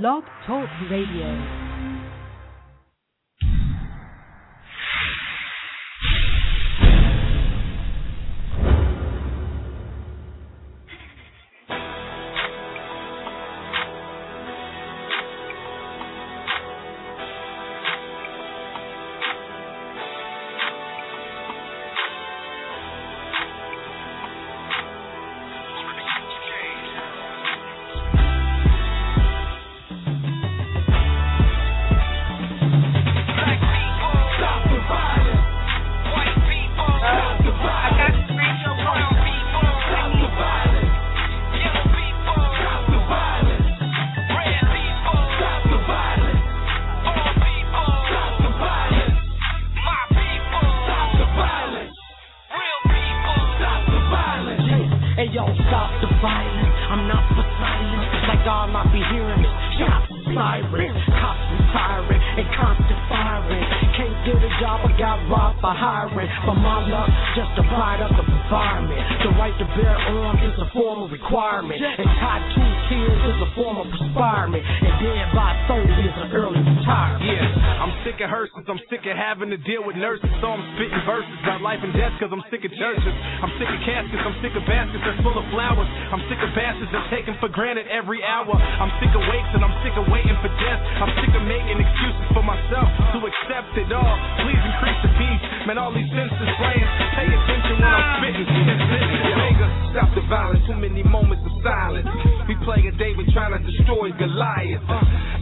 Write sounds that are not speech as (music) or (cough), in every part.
Blog Talk Radio. I'm sick of making excuses for myself to accept it all. Please increase the peace. Man, all these senses playing. Pay attention when I'm spitting. Omega, stop the violence. Too many moments of silence. We play a David trying to destroy Goliath.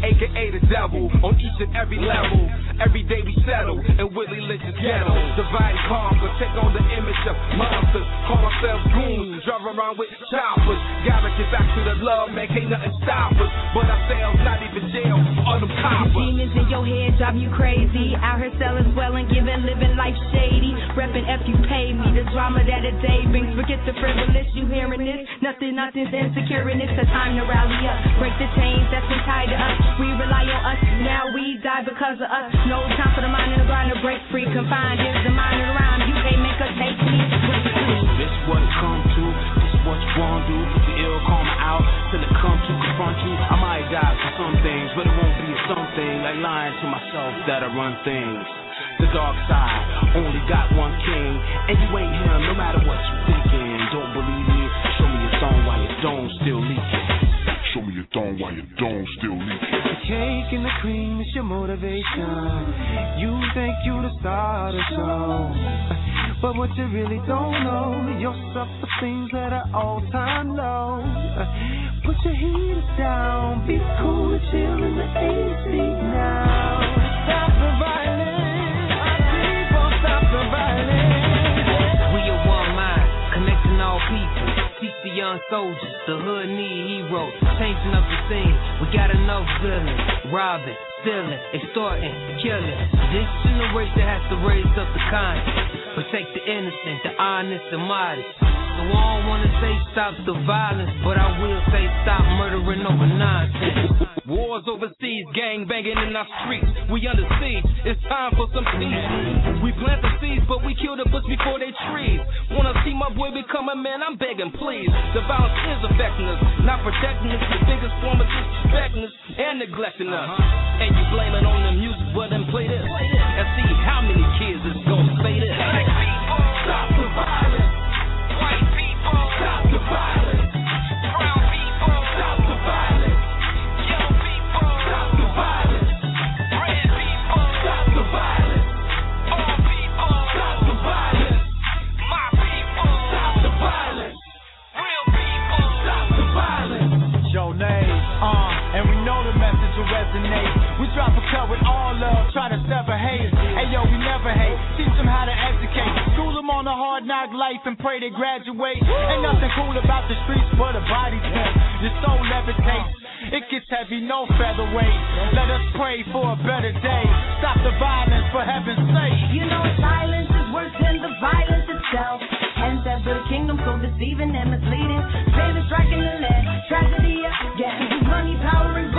AKA the devil on each and every level. Every day we settle in Willie Lynch's ghetto. Divine calm, but take on the image of monsters. Call ourselves goons, drive around with choppers. Gotta get back to the love, man, can't nothing stop us. But ourselves not even jail all them coppers. Demons in your head drive you crazy. Out here selling, swelling, giving, living life shady. Reppin' F you pay me. The drama that a day brings. Forget the frivolous, you hearing this. Nothing, nothing's insecure in it's a time to rally up. Break the chains that's been tied to us. We rely on us. Now we die because of us. No time for the mind and the grind to break free. Confined is the mind around. You can't make us hate me. This what it come to, this what you wanna do. Put the ill karma out till it come to confront you. I might die for some things, but it won't be something like lying to myself that I run things. The dark side only got one king, and you ain't him no matter what you thinking. Don't believe me? Show me your thumb while your dome still leaking. Show me your thumb while your dome still leaking. The cake and the cream is your motivation. You think you the star of the show. But what you really don't know, yourself for things at an all-time low. Put your heaters down, be cool, chill in the AC now. Stop the the young soldiers, the hood need heroes. Changing up the scene, we got enough villains. Robbing, stealing, extorting, killing. This generation has to raise up the conscience. Protect the innocent, the honest, the modest. So I don't wanna say stop the violence, but I will say stop murdering over nonsense. Wars overseas, gang banging in our streets. We under siege, it's time for some peace. We plant the seeds, but we kill the bush before they trees. Wanna see my boy become a man? I'm begging, please. The violence is affecting us, not protecting us. The biggest form of disrespecting us and neglecting us. Uh-huh. And you blame it on the music, but then play this. And see how many kids is with all love, try to sever hate. Hey yo, we never hate. Teach them how to educate. School them on the hard knock life and pray they graduate. Ain't nothing cool about the streets but a body temp. Your soul levitates. It gets heavy, no featherweight. Let us pray for a better day. Stop the violence, for heaven's sake. You know silence is worse than the violence itself. Hence, that the kingdom so deceiving and misleading. Fame is striking the land, tragedy again. Money, power, and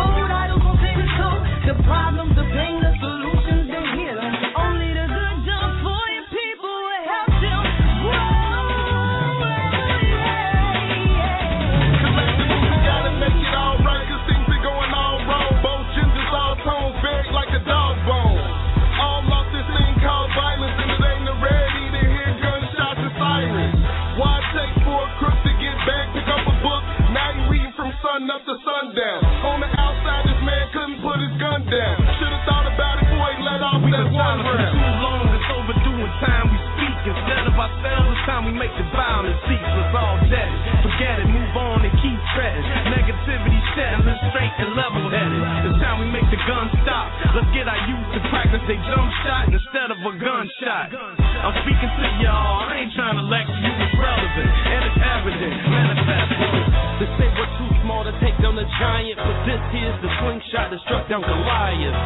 silent for too long. It's overdue in time we speak. Instead of ourselves, it's time we make the violence cease. Let's all dead. Forget it, move on and keep treading. Negativity shedding, live straight and level headed. It's time we make the gun stop. Let's get our youth to practice a jump shot instead of a gunshot. I'm speaking to y'all. I ain't trying to lecture you. It's relevant and it's evident. Manifest. They say we're too small to take down the giant, but this here's the slingshot that struck down Goliath.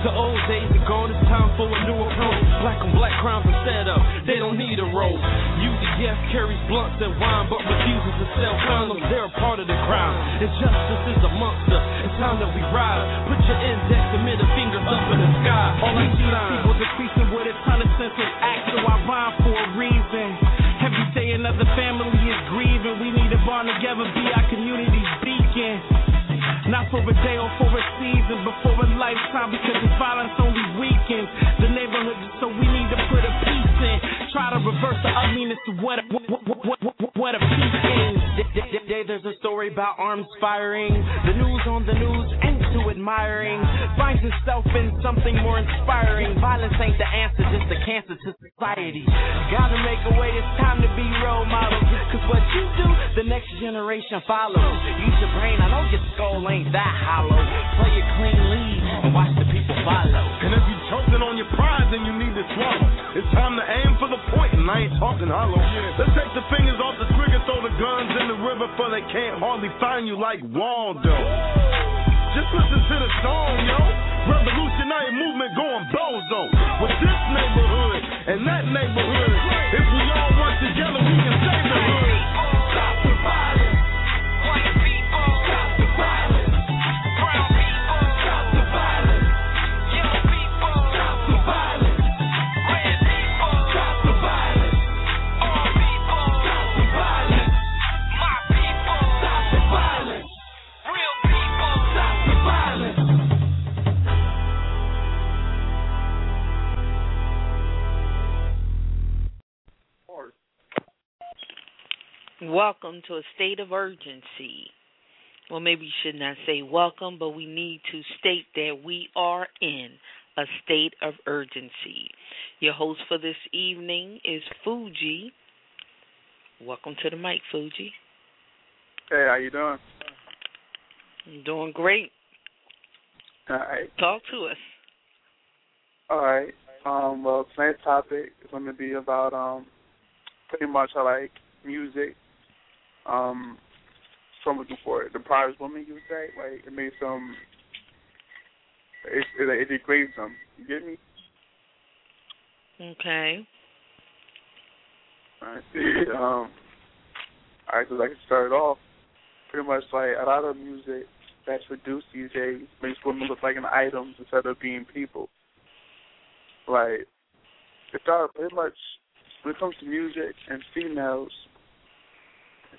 The old days are gone, it's time for a new approach. Black on black crimes are set up, they don't need a rope. UDF carries blunts and wine, but refuses to sell condoms, they're a part of the crime. Injustice is amongst us, it's time that we rise. Put your index and middle fingers up in the sky. All I see is people decreasing with a ton of sense of act, so I rhyme for a reason. Every day another family grieving. We need to bond together, be our community's beacon. Not for a day or for a season, but for a lifetime because this violence only weakens the neighborhood. So we need to put a peace in. Try to reverse the ugliness of what a, what, what, what, what, a peace is. Today there's a story about arms firing. The news on the news too admiring. Finds itself in something more inspiring. Violence ain't the answer, just a cancer to society. Gotta make a way, it's time to be role models. Cause what you do, the next generation follows. Use your brain, I know your skull ain't that hollow. Play a clean lead and watch the people follow. And if you're choking on your pride, then you need to swallow. It's time to aim for the point, and I ain't talking hollow. Let's take the fingers off the trigger, throw the guns in the river, for they can't hardly find you like Waldo. Just listen to the song, yo. Revolutionary movement going bozo. With this neighborhood and that neighborhood, Welcome to a state of urgency. Well, maybe you should not say welcome, but we need to state that we are in a state of urgency. Your host for this evening is Fugi. Welcome to the mic, Fugi. Hey, how you doing? I'm doing great. All right. Talk to us. All right. Um, well, tonight's topic is going to be about um, pretty much like music. Um, so looking for it. The prize woman, you would say, like it made some. It it, it degrades them. You get me? Okay. All right. (laughs) um. All right. So I can start it off. Pretty much like a lot of music that's produced these days makes women look like an items instead of being people. Like it's all pretty much when it comes to music and females,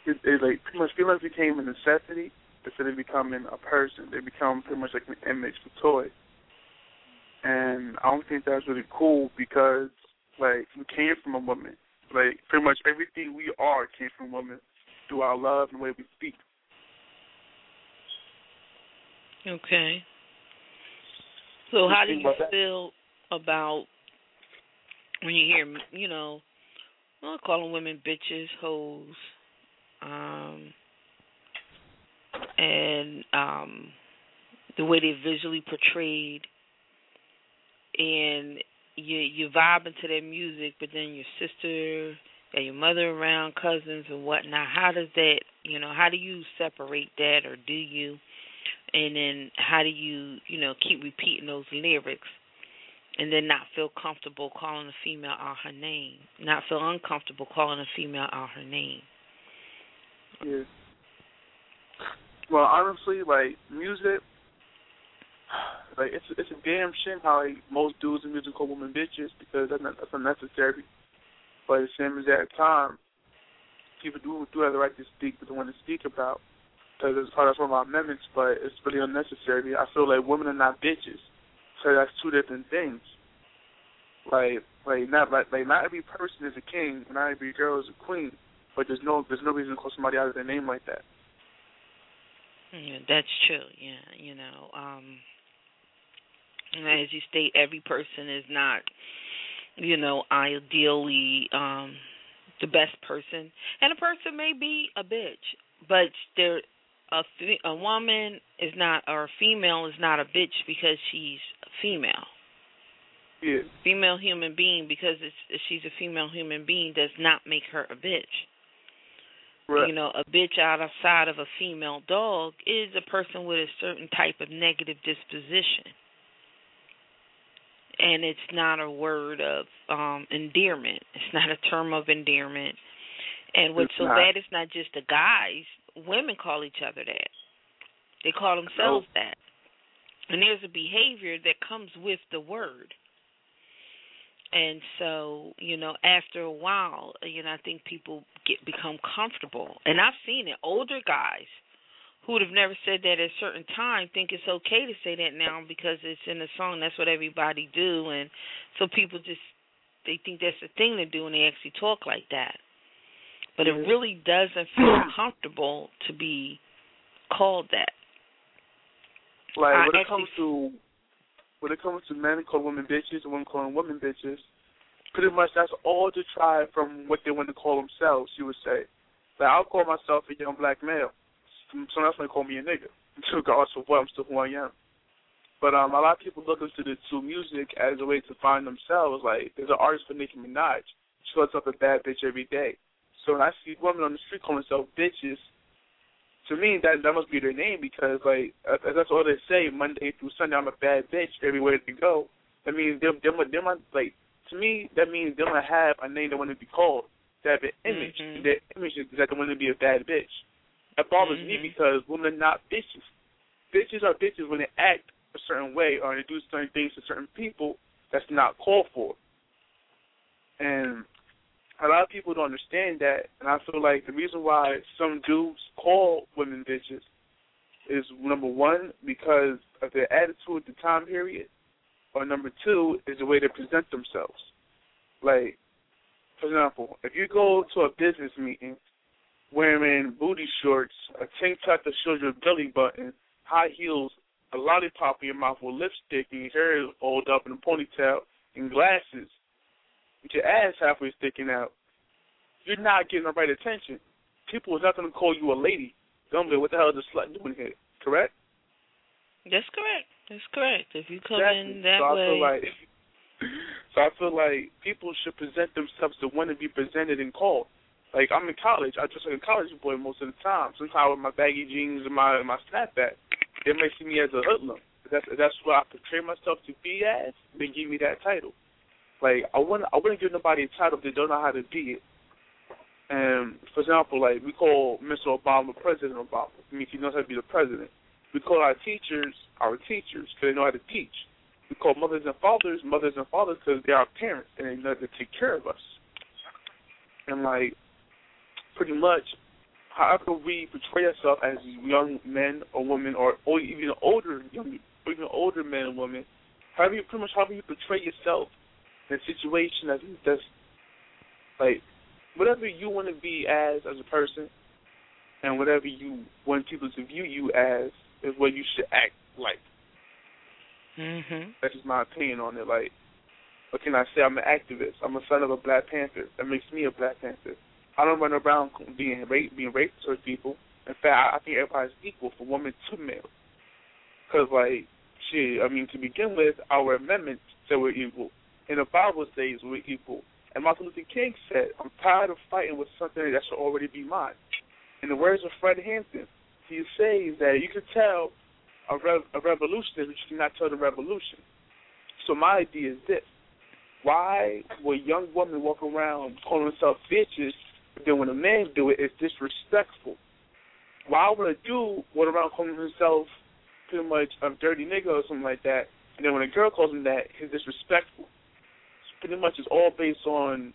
it, it like pretty much females became a necessity instead of becoming a person. They become pretty much like an image, a toy. And I don't think that's really cool because like we came from a woman. Like pretty much everything we are came from women through our love and the way we speak. Okay. So how do you feel about when you hear, you know, well, calling women bitches, hoes, um, and um, the way they're visually portrayed, and you you vibing to their music, but then your sister and your mother around, cousins and whatnot. How does that, you know, how do you separate that, or do you? and then how do you you know keep repeating those lyrics and then not feel comfortable calling a female out her name, not feel uncomfortable calling a female out her name. Yeah. Well, honestly, like music, like it's it's a damn shame how like most dudes in music call women bitches because that's not, that's unnecessary. But at the same exact time, people do do have the right to speak what they want to speak about because it's part of one of my amendments. But it's really unnecessary. I feel like women are not bitches, so that's two different things. Like like not like like not every person is a king, not every girl is a queen. But there's no there's no reason to call somebody out of their name like that. Yeah, that's true. Yeah, you know, um, as you state, every person is not, you know, ideally um the best person, and a person may be a bitch, but there, a a woman is not or a female is not a bitch because she's female. Yeah. Female human being because it's she's a female human being does not make her a bitch. Right. You know, a bitch outside of a female dog is a person with a certain type of negative disposition. And it's not a word of um endearment. It's not a term of endearment. And what's so not. bad it's not just the guys. Women call each other that. They call themselves that. And there's a behavior that comes with the word. And so, you know, after a while, you know, I think people get become comfortable. And I've seen it. Older guys who would have never said that at a certain time think it's okay to say that now because it's in a song. That's what everybody do, and so people just they think that's the thing to do, and they actually talk like that. But it really doesn't feel (clears throat) comfortable to be called that. Like I when it comes to when it comes to men calling women bitches and women calling women bitches, pretty much that's all to try from what they want to call themselves. You would say, like I'll call myself a young black male. Some- Someone else might call me a nigga, (laughs) regardless of what I'm still who I am. But um, a lot of people look into the to music as a way to find themselves. Like there's an artist for Nicki Minaj. She calls herself a bad bitch every day. So when I see women on the street calling themselves bitches, to me that that must be their name because like that's all they say Monday through Sunday. I'm a bad bitch everywhere they go. That means them them them like to me that means they don't have a name they want to be called. They have an image. Mhm. Their image is that they want to be a bad bitch. That bothers me Mhm. because women are not bitches. Bitches are bitches when they act a certain way or they do certain things to certain people that's not called for. And a lot of people don't understand that, and I feel like the reason why some dudes call women bitches is number one because of their attitude at the time period, or number two is the way they present themselves. Like, for example, if you go to a business meeting wearing booty shorts, a tank top that shows your belly button, high heels, a lollipop in your mouth with lipstick, and your hair is rolled up in a ponytail, and glasses, with your ass halfway sticking out, you're not getting the right attention. People is not going to call you a lady. They're be, what the hell is this slut doing here? Correct? That's correct. That's correct. If you come Exactly. in that so I way, feel like, (laughs) so I feel like people should present themselves to want to be presented and called. Like I'm in college, I dress like a college boy most of the time. Sometimes with my baggy jeans and my my snapback, they may see me as a hoodlum. If that's if that's what I portray myself to be as. They give me that title. Like I wouldn't I wouldn't give nobody a title if they don't know how to be it. And for example, like we call Mr. Obama President Obama. I mean, he knows how to be the president. We call our teachers our teachers because they know how to teach. We call mothers and fathers mothers and fathers because they are parents and they know how to take care of us. And like, pretty much, however we portray ourselves as young men or women, or, or even older young, or even older men and women, however you pretty much however you portray yourself a situation that's that's like whatever you want to be as as a person, and whatever you want people to view you as is what you should act like. mhm. That's just my opinion on it. Like, what can I say? I'm an activist. I'm a son of a Black Panther. That makes me a Black Panther. I don't run around being raped, being raped towards people. In fact, I, I think everybody's equal from woman to male. Because, like, shit, I mean, to begin with, our amendment said we're equal. And the Bible says we're equal. And Martin Luther King said, I'm tired of fighting with something that should already be mine. In the words of Fred Hampton, he says that you can tell a, rev, a revolutionary, but you cannot tell the revolution. So my idea is this: Why would young women walk around calling themselves bitches, but then when a man do it, it's disrespectful? Why would a dude walk around calling himself pretty much a dirty nigga or something like that, and then when a girl calls him that, he's disrespectful? Pretty much it's all based on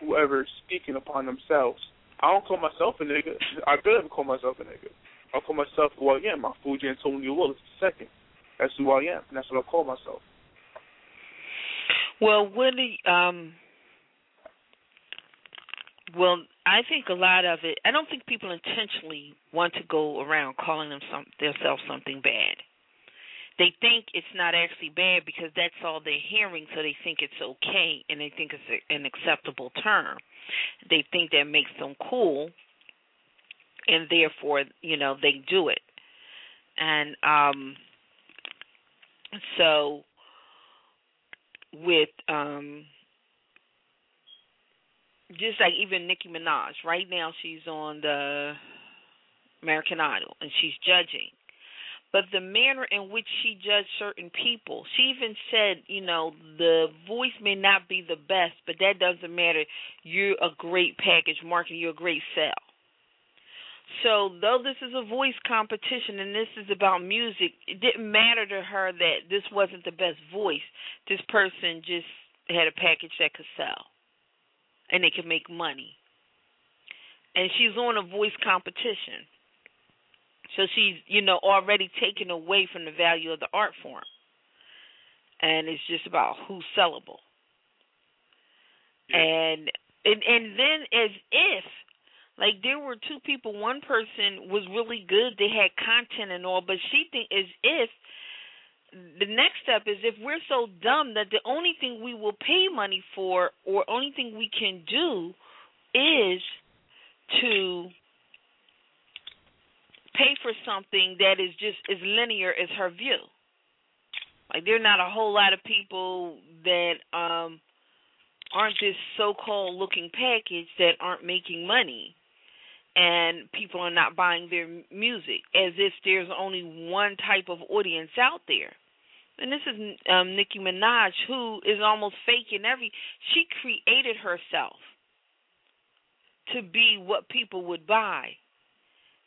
whoever speaking upon themselves. I don't call myself a nigga. I barely call myself a nigga. I call myself who I am. My Fugi Antonio Willis second. That's who I am, that's what I call myself. Well, Willie, um, well, I think a lot of it. I don't think people intentionally want to go around calling themselves something bad. They think it's not actually bad because that's all they're hearing, so they think it's okay and they think it's an acceptable term. They think that makes them cool, and therefore, you know, they do it. And um, so, with um, just like even Nicki Minaj, right now she's on the American Idol and she's judging. But the manner in which she judged certain people, she even said, you know, the voice may not be the best, but that doesn't matter. You're a great package marketing, you're a great sell. So, though this is a voice competition and this is about music, it didn't matter to her that this wasn't the best voice. This person just had a package that could sell and they could make money. And she's on a voice competition. So she's, you know, already taken away from the value of the art form. And it's just about who's sellable. And and and then as if like there were two people, one person was really good, they had content and all, but she think as if the next step is if we're so dumb that the only thing we will pay money for or only thing we can do is to pay for something that is just as linear as her view. Like there are not a whole lot of people that um aren't this so called looking package that aren't making money and people are not buying their music as if there's only one type of audience out there. And this is um, Nicki Minaj, who is almost faking every. She created herself to be what people would buy,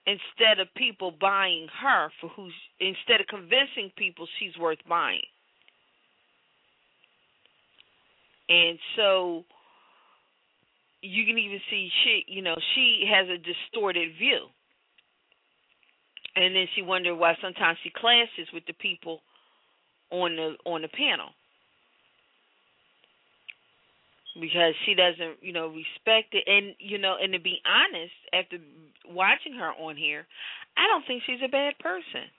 instead of people buying her for who. Instead of convincing people she's worth buying, and so you can even see she you know she has a distorted view and then she wondered why sometimes she clashes with the people on the on the panel because she doesn't you know respect it and you know and to be honest after watching her on here i don't think she's a bad person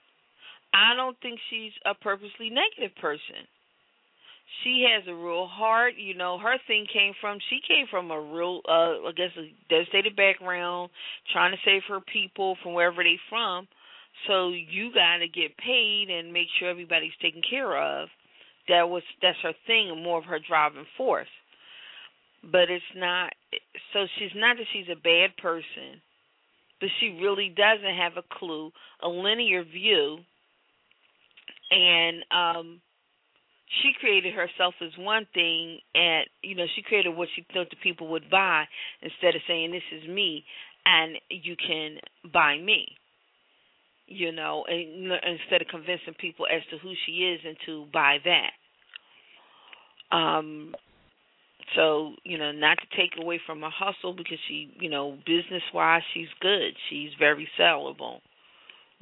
i don't think she's a purposely negative person she has a real heart. You know, her thing came from she came from a real, uh, I guess, a devastated background, trying to save her people from wherever they from. So you got to get paid and make sure everybody's taken care of. That was that's her thing, and more of her driving force. But it's not. So she's not that she's a bad person, but she really doesn't have a clue, a linear view, and um she created herself as one thing and you know she created what she thought the people would buy instead of saying this is me and you can buy me you know and instead of convincing people as to who she is and to buy that um so you know not to take away from her hustle because she you know business wise she's good she's very sellable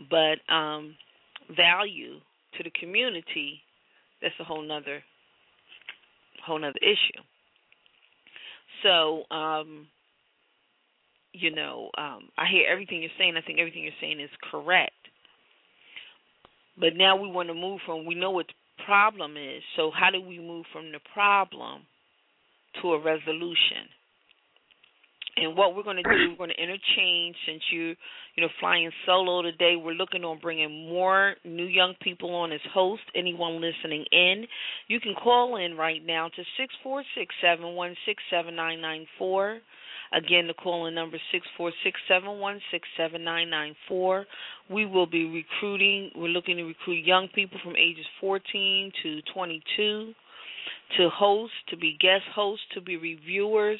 but um value to the community that's a whole nother whole nother issue. So, um, you know, um, I hear everything you're saying. I think everything you're saying is correct. But now we want to move from we know what the problem is. So how do we move from the problem to a resolution? And what we're going to do, we're going to interchange. Since you, you know, flying solo today, we're looking on bringing more new young people on as host. Anyone listening in, you can call in right now to six four six seven one six seven nine nine four. Again, the call-in number six four six seven one six seven nine nine four. We will be recruiting. We're looking to recruit young people from ages 14 to 22 to host, to be guest hosts, to be reviewers.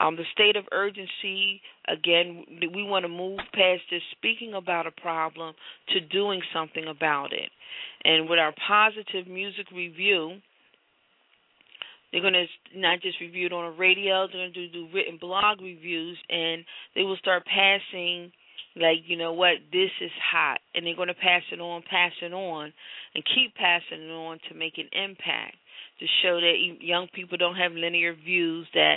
Um, the state of urgency, again, we want to move past just speaking about a problem to doing something about it. And with our positive music review, they're going to not just review it on a radio, they're going to do, do written blog reviews, and they will start passing like you know what this is hot and they're going to pass it on pass it on and keep passing it on to make an impact to show that young people don't have linear views, that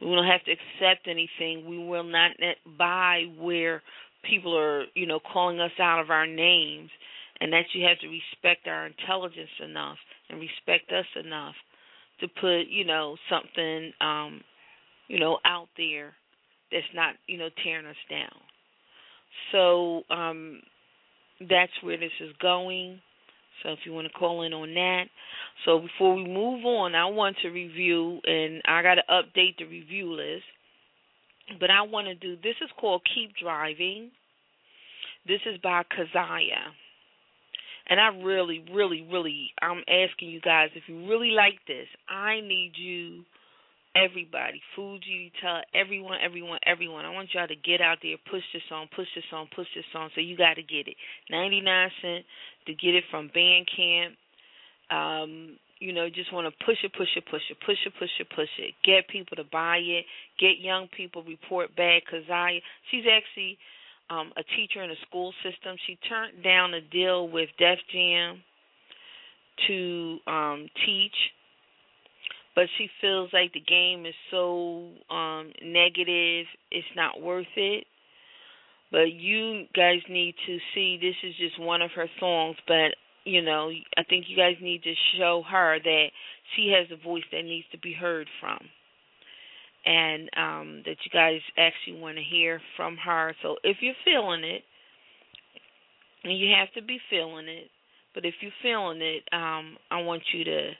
we don't have to accept anything. We will not buy where people are, you know, calling us out of our names, and that you have to respect our intelligence enough and respect us enough to put, you know, something, um, you know, out there that's not, you know, tearing us down. So um, that's where this is going. So if you want to call in on that. So before we move on, I want to review, and I got to update the review list. But I want to do this is called Keep Driving. This is by Keziah. And I really, really, really, I'm asking you guys if you really like this, I need you everybody, Fugi, tell everyone, everyone, everyone. I want y'all to get out there, push this on, push this on, push this on. So you got to get it. Ninety nine cent to get it from Bandcamp. Um, you know, just want to push it, push it, push it, push it, push it, push it. Get people to buy it. Get young people report back. I, she's actually um, a teacher in a school system. She turned down a deal with Def Jam to um, teach but she feels like the game is so um negative it's not worth it but you guys need to see this is just one of her songs but you know i think you guys need to show her that she has a voice that needs to be heard from and um that you guys actually want to hear from her so if you're feeling it and you have to be feeling it but if you're feeling it um i want you to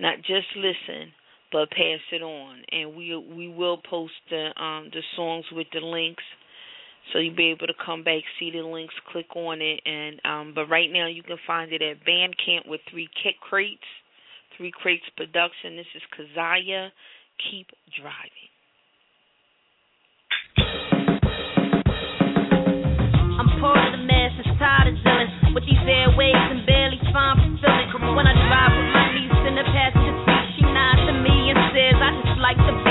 not just listen, but pass it on. And we we will post the um the songs with the links, so you'll be able to come back, see the links, click on it, and um. But right now you can find it at Bandcamp with three crates, three crates production. This is Keziah. Keep driving. I'm part of the masses, tired of dealing with these airways and barely find fulfillment. When I drive with my niece in the passenger seat, she nods to me and says, I just like the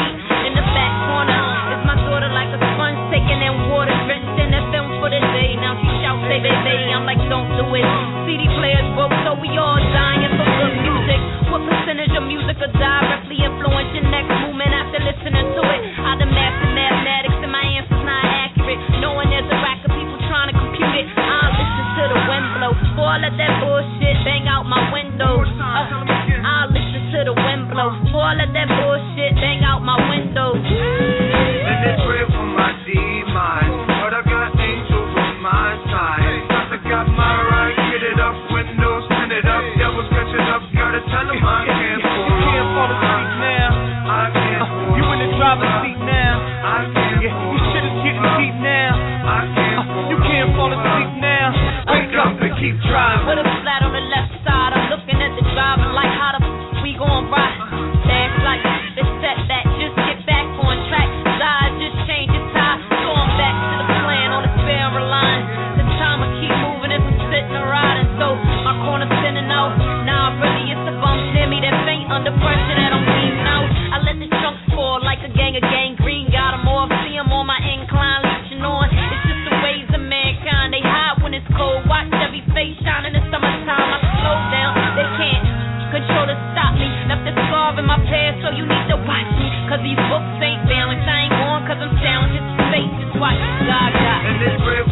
for day. Now she shouts, say, baby, I'm like, don't do it. CD players broke, so we all dying for good music. What percentage of music will directly influence your next movement after listening to it? I done mastered mathematics and my answer's not accurate. Knowing there's a rack of people trying to compute it. I'll listen to the wind blow. Before I let that bullshit bang out my window. Uh, I'll listen to the wind blow. Before I let that bullshit bang out my window. My past, so you need to watch me. Cause these books ain't balanced. I ain't going cause I'm. Just fate, just watch God got And they pray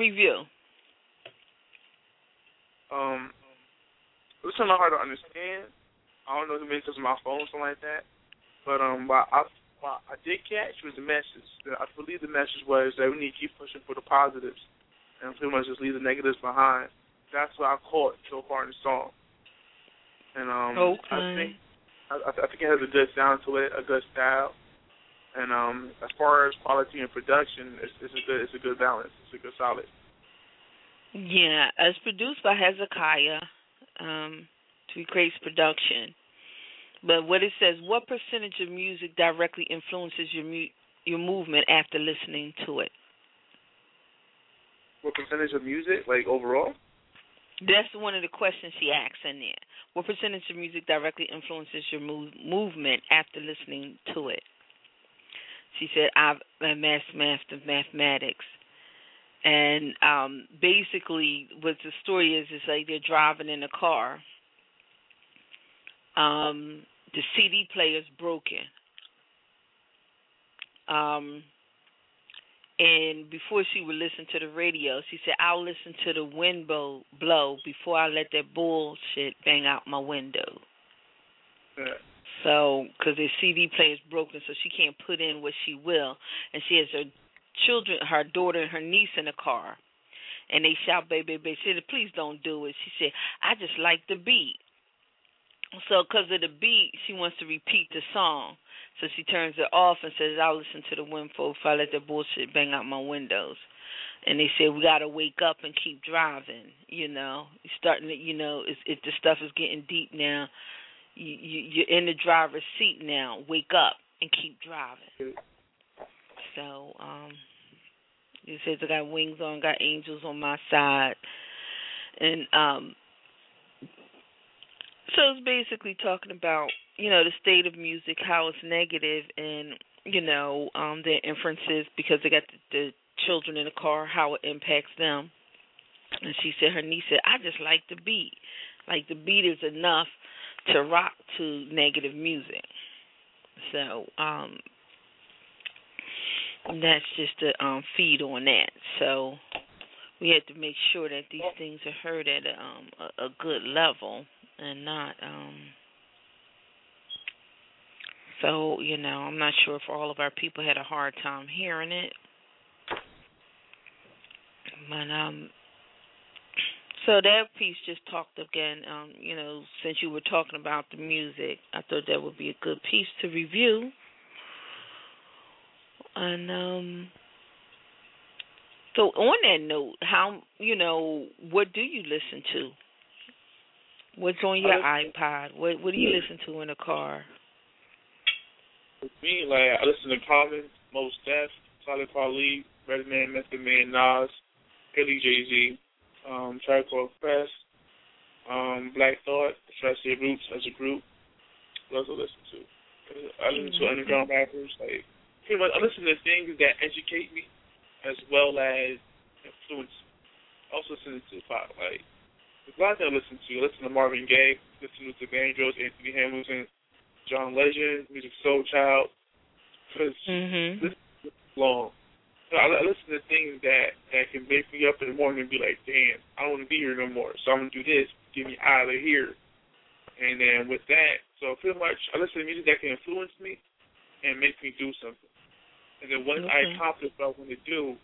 review. Um, it was kind of hard to understand. I don't know if it means because of my phone or something like that. But um, what I what I did catch was the message. I believe the message was that we need to keep pushing for the positives and pretty much just leave the negatives behind. That's what I caught so far in the song. And um, okay. I think I, I think it has a good sound to it, a good style. And um, as far as quality and production, it's, it's a good it's a good balance. It's a good solid. Yeah, as produced by Hezekiah, um, to Craig's production. But what it says, what percentage of music directly influences your mu- your movement after listening to it? What percentage of music, like overall? That's one of the questions she asks in there. What percentage of music directly influences your move- movement after listening to it? She said, I've amassed math of mathematics. And um basically what the story is is like they're driving in a car. Um the CD player's broken. Um and before she would listen to the radio, she said, I'll listen to the wind blow, blow before I let that bullshit bang out my window. Yeah. So, because the CD player is broken, so she can't put in what she will. And she has her children, her daughter and her niece in the car. And they shout, baby, baby. She said, please don't do it. She said, I just like the beat. So, because of the beat, she wants to repeat the song. So she turns it off and says, I'll listen to the windfall if I let that bullshit bang out my windows. And they said, we got to wake up and keep driving. You know, you're starting to, you know, it's, it, the stuff is getting deep now. You, you, you're in the driver's seat now. Wake up and keep driving. So, um, it says I got wings on, got angels on my side. And, um, so it's basically talking about, you know, the state of music, how it's negative and, you know, um their inferences because they got the, the children in the car, how it impacts them. And she said her niece said, I just like the beat. Like the beat is enough to rock to negative music. So, um that's just to um feed on that. So we had to make sure that these things are heard at a, um a, a good level and not um so you know i'm not sure if all of our people had a hard time hearing it but um so that piece just talked again um you know since you were talking about the music i thought that would be a good piece to review and um so on that note how you know what do you listen to What's on your iPod? What What do you listen to in the car? With me, like I listen to Common, Mos Def, Talib Kweli, Redman, Method Man, Nas, Haley Jay Z, um, Called Quest, um, Black Thought, say Roots as a group. What else I listen to? I listen to underground rappers. Like pretty much, I listen to things that educate me as well as influence. I also listen to pop, like there's a lot that I listen to. I listen to Marvin Gaye, listen to Vandross, Anthony Hamilton, John Legend, Music Soul Child. Because mm-hmm. this is long. So I, I listen to things that that can wake me up in the morning and be like, damn, I don't want to be here no more. So I'm gonna do this, get me out of here. And then with that, so pretty much I listen to music that can influence me and make me do something. And then once okay. I accomplish what I want to do,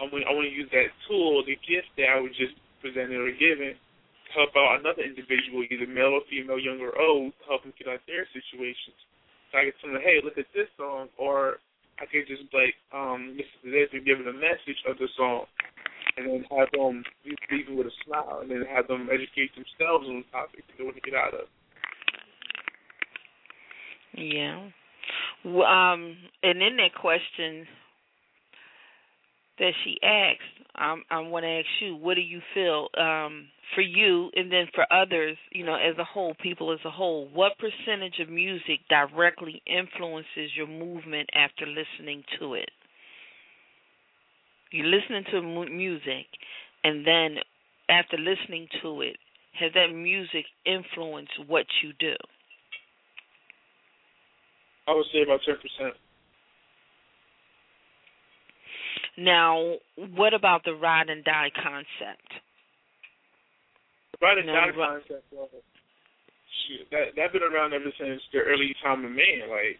I want I want to use that tool, the gift that I was just presented or given, to help out another individual, either male or female, young or old, to help them get out their situations. So I can tell them, hey, look at this song, or I can just like um this and give them a message of the song, and then have them leave with a smile, and then have them educate themselves on the topic they want to get out of. Yeah. Well, um, and in that question that she asked, um, I want to ask you, what do you feel um, for you and then for others, you know, as a whole, people as a whole, what percentage of music directly influences your movement after listening to it? You're listening to music, and then after listening to it, has that music influenced what you do? I would say about 10%. Now, what about the ride and die concept? Ride and die ri- concept, well, shit, that that been around ever since the early time of man. Like,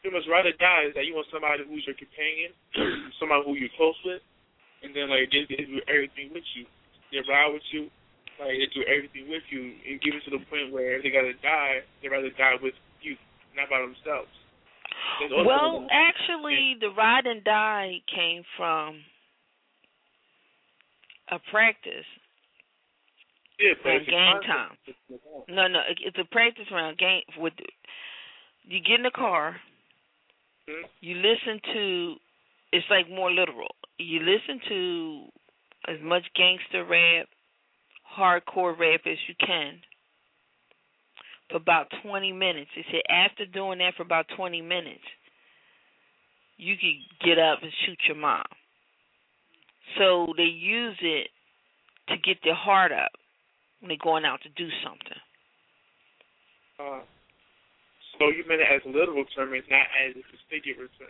pretty much ride or die is that you want somebody who's your companion, (clears throat) somebody who you're close with, and then like they, they do everything with you. They ride with you, like they do everything with you, and give it to the point where if they gotta die, they rather die with you, not by themselves. Well, actually, the ride and die came from a practice yeah, around game time. No, no, it's a practice around game. With you get in the car, Mhm. you listen to. It's like more literal. You listen to as much gangster rap, hardcore rap as you can for about 20 minutes. He said after doing that for about 20 minutes, you could get up and shoot your mom. So they use it to get their heart up when they're going out to do something. Uh, so you meant it as a literal term and not as a figurative term.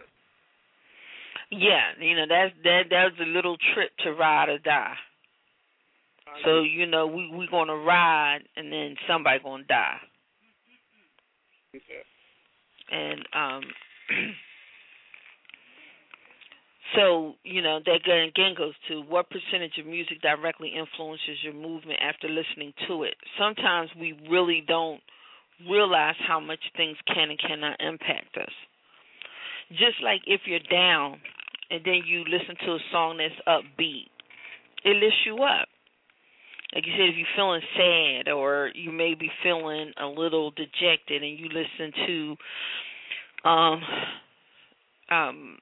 Yeah, you know that's that that's a little trip to ride or die. So you know we we gonna ride and then somebody gonna die. And um (clears throat) so you know that again goes to what percentage of music directly influences your movement after listening to it. Sometimes we really don't realize how much things can and cannot impact us. Just like if you're down and then you listen to a song that's upbeat it lifts you up like you said, if you're feeling sad or you may be feeling a little dejected and you listen to um um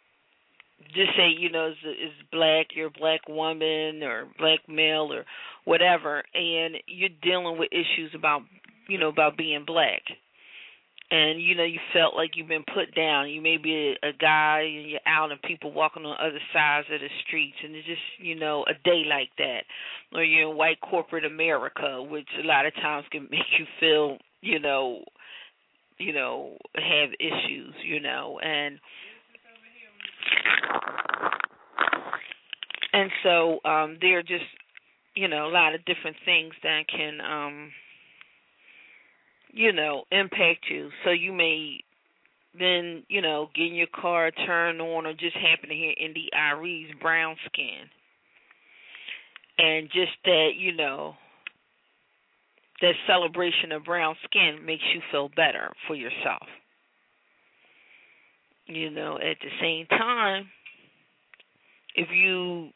just say, you know, is is black, you're a black woman or black male or whatever and you're dealing with issues about you know, about being black. And you know, you felt like you've been put down. You may be a, a guy and you're out and people walking on other sides of the streets and it's just, you know, a day like that or you're in white corporate America, which a lot of times can (laughs) make you feel, you know, you know, have issues, you know, and and so um there are just, you know, a lot of different things that can um you know, impact you. So you may then, you know, get in your car, turn on, or just happen to hear India.Arie's Brown Skin and just that you know that celebration of brown skin makes you feel better for yourself you know at the same time if you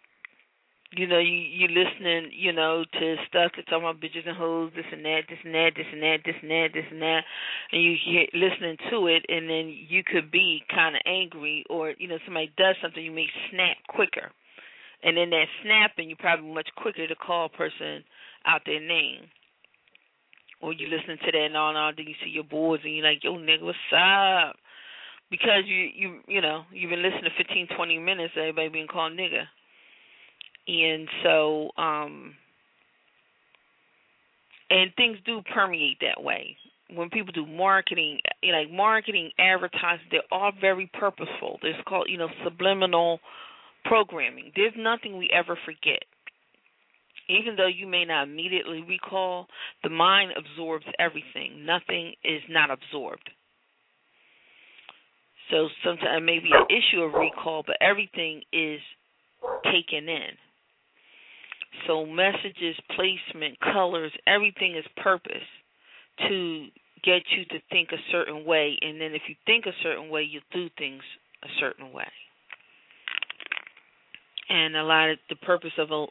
you know you you listening you know to stuff that's talking about bitches and hoes this and that this and that this and that this and that this and that and you hear listening to it and then you could be kind of angry or you know somebody does something you may snap quicker and in that snapping, you're probably much quicker to call a person out their name. Or you listen to that and all, and all, then you see your boys and you're like, yo, nigga, what's up? Because you, you, you know, you've been listening to 15, 20 minutes, everybody being called nigga. And so, um, and things do permeate that way. When people do marketing, you like marketing, advertising, they're all very purposeful. There's called, you know, subliminal programming. There's nothing we ever forget. Even though you may not immediately recall, the mind absorbs everything. Nothing is not absorbed. So sometimes it may be an issue of recall, but everything is taken in. So messages, placement, colors, everything is purpose to get you to think a certain way, and then if you think a certain way, you do things a certain way and a lot of the purpose of a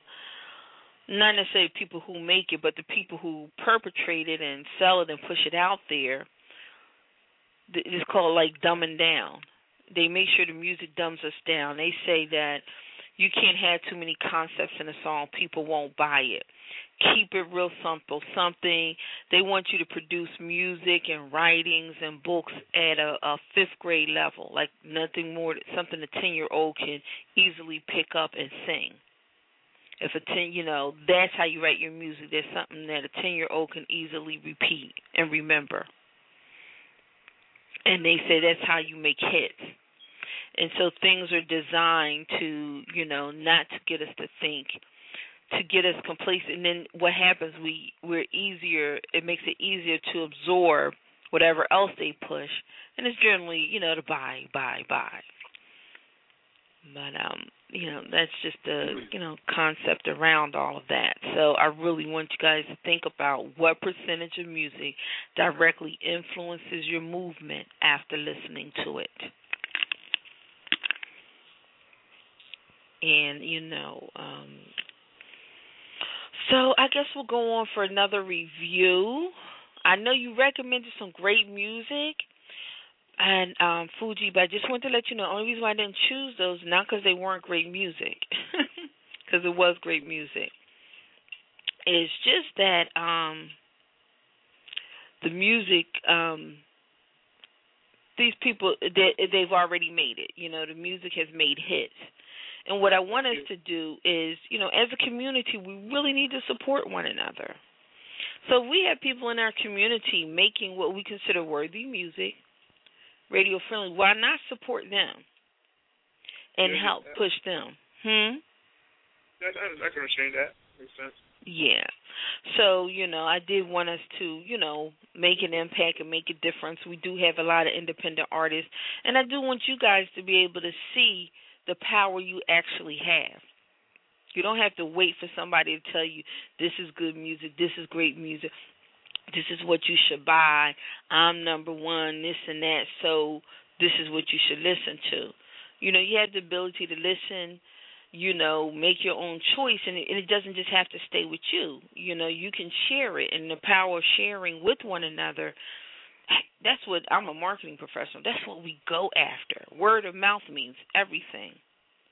not necessarily people who make it, but the people who perpetrate it and sell it and push it out there. It's called like dumbing down. They make sure the music dumbs us down. They say that you can't have too many concepts in a song; people won't buy it. Keep it real simple. Something they want you to produce music and writings and books at a, a fifth grade level, like nothing more. Something a ten year old can easily pick up and sing. If a ten, you know, that's how you write your music. There's something that a ten year old can easily repeat and remember. And they say that's how you make hits. And so things are designed to, you know, not to get us to think, to get us complacent. And then what happens? We we're easier. It makes it easier to absorb whatever else they push, and it's generally, you know, to buy, buy, buy. But um, you know, that's just the you know concept around all of that. So I really want you guys to think about what percentage of music directly influences your movement after listening to it. And you know, um so I guess we'll go on for another review. I know you recommended some great music and um Fugi, but I just wanted to let you know the only reason why I didn't choose those not because they weren't great music, (laughs) because it was great music. It's just that um the music um these people they, they've already made it. You know, the music has made hits. And what I want us to do is, you know, as a community, we really need to support one another. So we have people in our community making what we consider worthy music, radio friendly. Why not support them and Yeah, help push them? Hmm. I, I, I can understand that. Makes sense. Yeah. So, you know, I did want us to, you know, make an impact and make a difference. We do have a lot of independent artists, and I do want you guys to be able to see the power you actually have. You don't have to wait for somebody to tell you this is good music, this is great music, this is what you should buy. I'm number one, this and that. So this is what you should listen to. You know, you have the ability to listen. You know, make your own choice, and it, and it doesn't just have to stay with you. You know, you can share it, and the power of sharing with one another. That's what I'm a marketing professional. That's what we go after. Word of mouth means everything.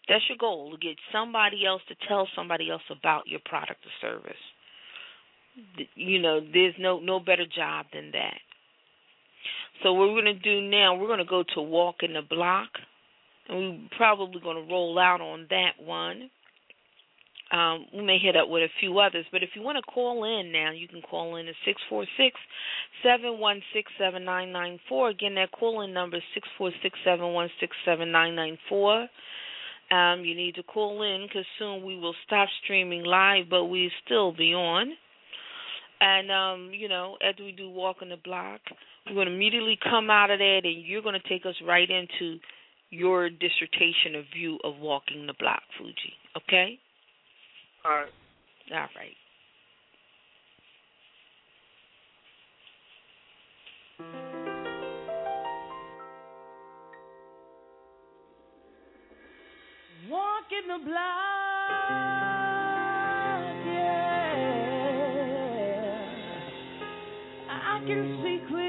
That's your goal to get somebody else to tell somebody else about your product or service. You know, there's no no better job than that. So what we're gonna do now, we're gonna go to walk in the block, and we're probably gonna roll out on that one. Um, we may hit up with a few others, but if you want to call in now, you can call in at six four six seven one six seven nine nine four. Again, that call in number is six four six seven one six seven nine nine four. Um, you need to call in because soon we will stop streaming live, but we still be on. And um, you know, after we do walk on the block, we're going to immediately come out of that, and you're going to take us right into your dissertation of view of walking the block, Fugi. Okay? All right. All right. Walking the block, yeah. I can see clearly.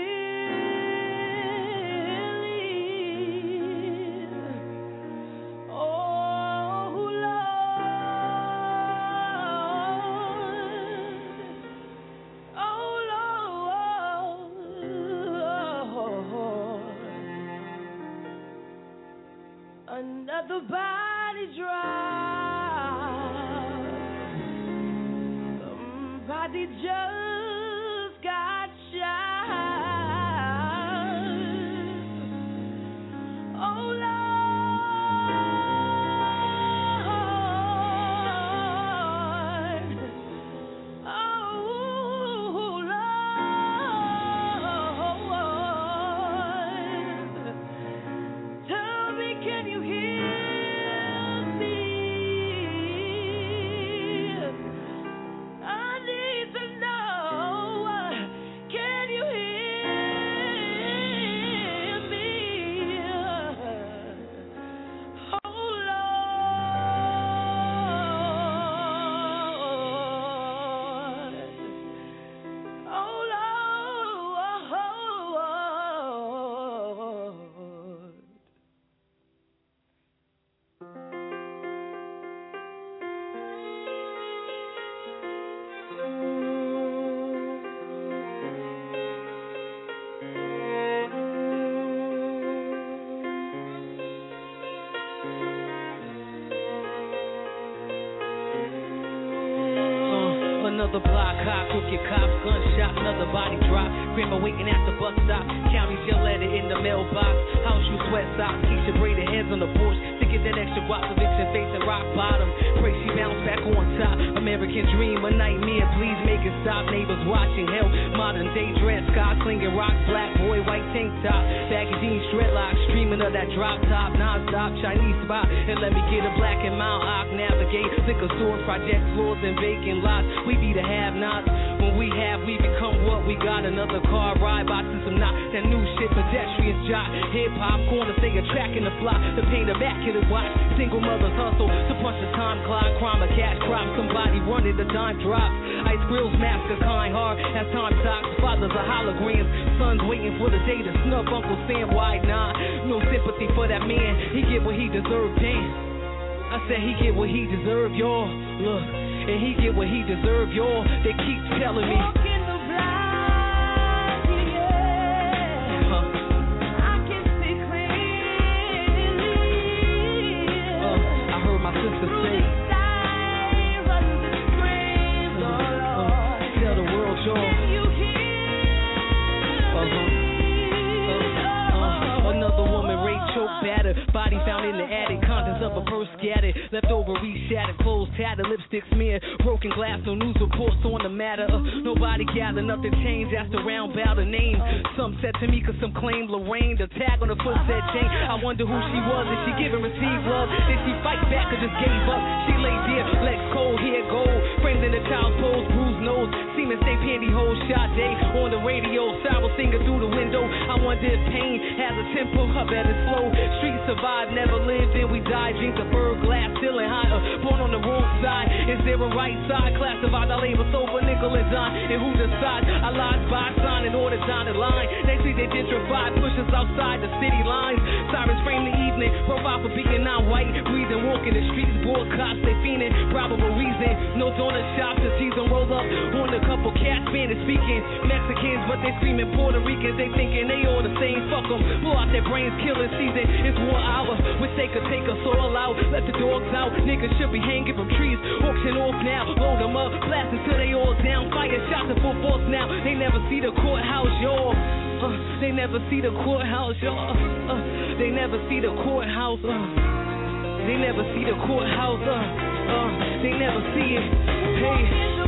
Another body cop, crooked cops, gunshot, another body drop. Grandma waiting at the bus stop. County jail letter in the mailbox. House you sweat socks. Keisha braided heads on the porch. Get that extra guap for Vixen facing rock bottom. Pray she bounce back on top. American dream, a nightmare. Please make it stop. Neighbors watching hell. Modern day dress, sky clinging rock, black boy, white tank top. Baggy jeans, dreadlocks. Streaming of that drop top. Non-stop Chinese spot. And let me get a black and mount. Ock navigate. Liquor store, project floors and vacant lots. We be the have-nots. When we have, we become what we got. Another car ride by some knot. That new shit, pedestrians jot. Hip hop corner, stay a track in the block. The paint immaculate watch. Single mothers hustle to punch the time clock. Crime a cash crop. Somebody running the dime drops. Ice grills mask a kind heart as time stops. Fathers are holograms. Sons waiting for the day to snub Uncle Sam. Why not? No sympathy for that man. He get what he deserved. Damn. I said he get what he deserved, y'all. Look, and he get what he deserved, y'all. They keep telling me. Uh, I can declare I heard my sister say. Uh, tell the world, y'all. Uh-huh. Uh, another woman raped, choked, battered, body found in the attic, of a purse scattered, leftover we shattered, clothes tattered, lipstick smeared, broken glass, no news reports on the matter. Uh, nobody gathered, nothing changed, asked around about her name. Some said to me, cause some claim Lorraine, the tag on the foot said Jane. I wonder who she was, did she give and receive love? Did she fight back or just gave up? She lay there, legs cold, hair gold, framed in the child's pose, bruised nose, semen stay pantyhose, shot day on the radio, sorrow singer through the window. I wonder if pain has a tempo, her bed is slow. Street survived, never lived, then we died. Drink the bird glass, feeling higher. Born on the wrong side. Is there a right side? Classified, I labor sober, nickel and dime. And who decides? I lied by sign in order down the line. They see they gentrify, push us outside the city lines. Sirens frame the evening, profile for being non white. Breathing, walking the streets, board cops, they fiending. Probable reason, no donut shops, the season roll up. On a couple cats, Spanish speaking. Mexicans, but they screaming Puerto Ricans. They thinking they all the same. Fuck them, blow out their brains, killing season. It's war hour, wish they could take us all out. Let the dogs out, niggas should be hanging from trees. Auction off now, load them up, blast until they all down. Fire shots at full force now. They never see the courthouse, y'all. Uh, they never see the courthouse, y'all. Uh, they never see the courthouse. Uh, they never see the courthouse. Uh, uh, they never see it. Hey. Uh,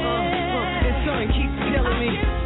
uh, and something keeps telling me.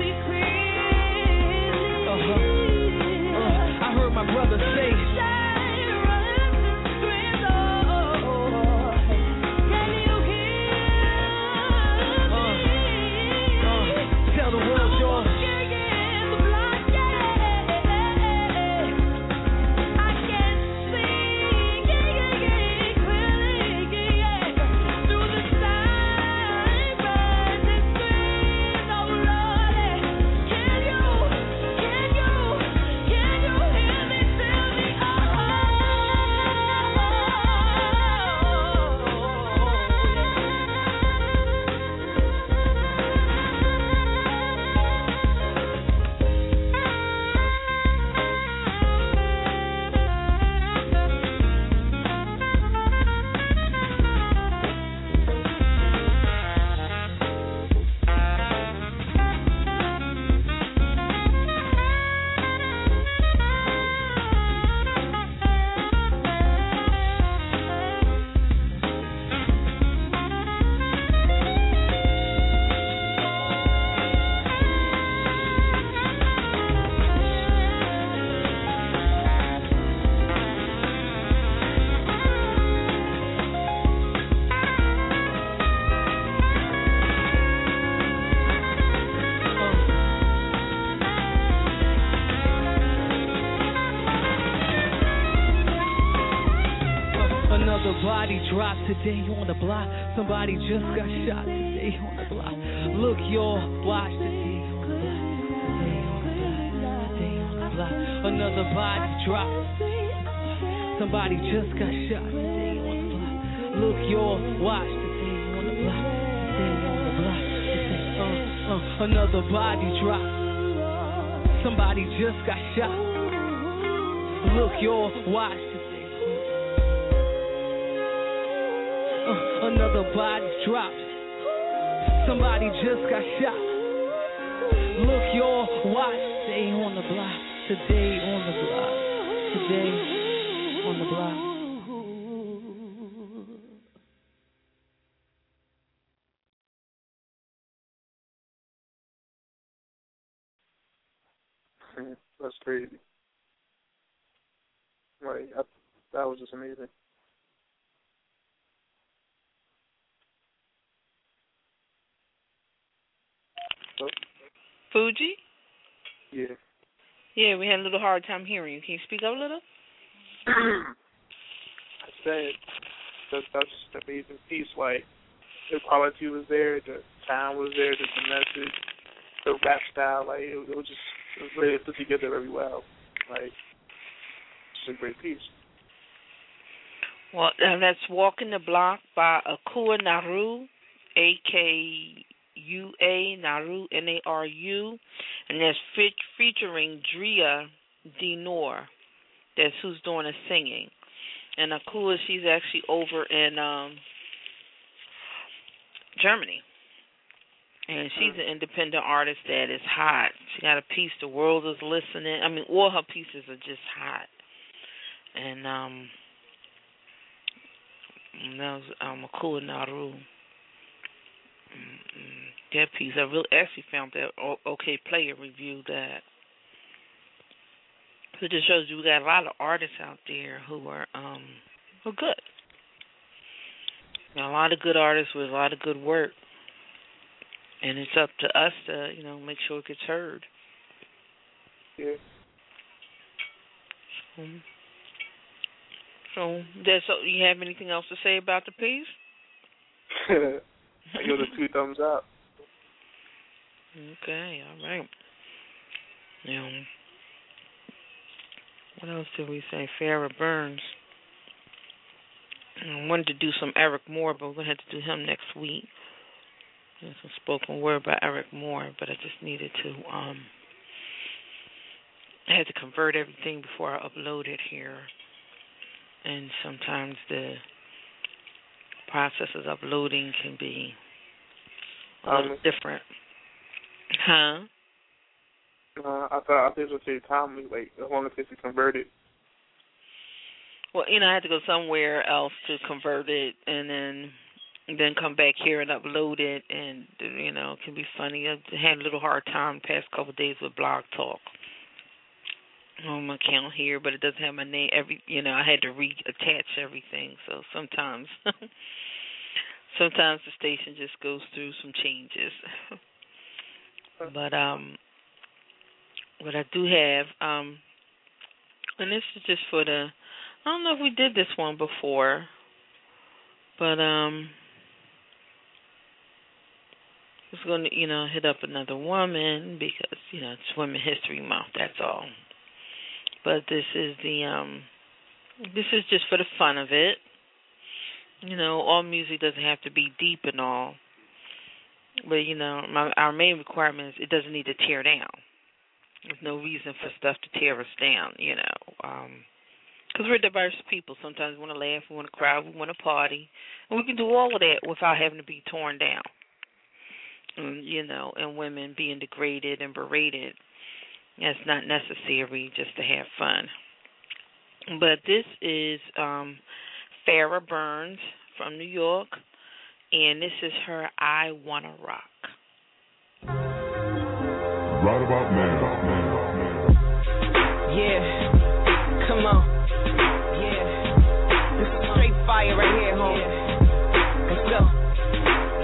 Body dropped today on the block. Somebody just got shot today on the block. Look, y'all, watch today on the block. Today on the block. Another body dropped. Somebody just got shot today on the block. Look, y'all, watch today on the block. Today on the block. Uh, uh, another body dropped. Somebody just got shot. Look, y'all, watch Another body dropped. Somebody just got shot. Look, y'all, watch. Stay on the block. Today on the block. Today on the block. That's crazy. Like I, that was just amazing. Fugi? yeah. Yeah, we had a little hard time hearing you. Can you speak up a little? (clears throat) I said that that's an amazing piece. Like the quality was there, the sound was there, the, the message, the rap style. Like it, it was just it was really put together very well. Like it's a great piece. Well, uh, that's Walking the Block by Akua Naru, A K U A Naru N A R U, and that's fe- featuring Drea D'Nur. That's who's doing the singing. And Akua, she's actually over in um Germany. And she's an independent artist that is hot. She got a piece, The World is Listening. I mean, all her pieces are just hot. And um that was um Akua Naru. Mm-mm. That piece, I really actually found that OK Player reviewed that. So it just shows you we got a lot of artists out there who are um who are good. A lot of good artists with a lot of good work. And it's up to us to, you know, make sure it gets heard. Yeah. Mhm. So, that's, so you have anything else to say about the piece? (laughs) I give it two thumbs up. Okay, all right. Now, what else did we say? Farrah Burns. I wanted to do some Eric Moore, but we're gonna have to do him next week. There's some spoken word by Eric Moore, but I just needed to um I had to convert everything before I upload it here. And sometimes the process of uploading can be a little Um, different. Huh? Uh, I thought I think it was take time. Like as long as it's converted. Well, you know, I had to go somewhere else to convert it, and then then come back here and upload it, and you know, it can be funny. I had a little hard time the past couple of days with Blog Talk on my account here, but it doesn't have my name. Every you know, I had to reattach everything, so sometimes. (laughs) Sometimes the station just goes through some changes. (laughs) but um what I do have, um and this is just for the I don't know if we did this one before, but um, I was going to, you know, hit up another woman because you know it's Women History Month. That's all. But this is the um, this is just for the fun of it. You know, all music doesn't have to be deep and all, but you know, my our main requirement is it doesn't need to tear down. There's no reason for stuff to tear us down. You know. um because we're diverse people. Sometimes we want to laugh, we want to cry, we want to party, and we can do all of that without having to be torn down. And, you know, and women being degraded and berated. That's not necessary just to have fun. But this is um Farrah Burns from New York, and this is her "I Wanna Rock." Right about now. Yeah, come on. Yeah, this is straight fire right here, home. Let's go.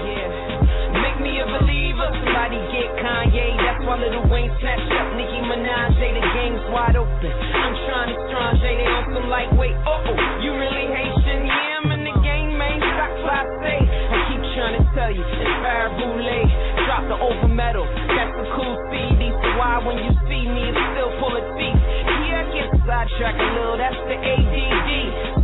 Yeah, make me a believer. Somebody get Kanye. That's why Lil Wayne snatched up Nicki Minaj. They the game's wide open. I'm trying to strange. They on some lightweight. Uh oh, you really Haitian? Tell you, it's Farrah Boulay. Drop the over metal. That's the cool CD. So why when you see me, it's still full of teeth. Yeah, I get sidetracked a little. That's the ADD.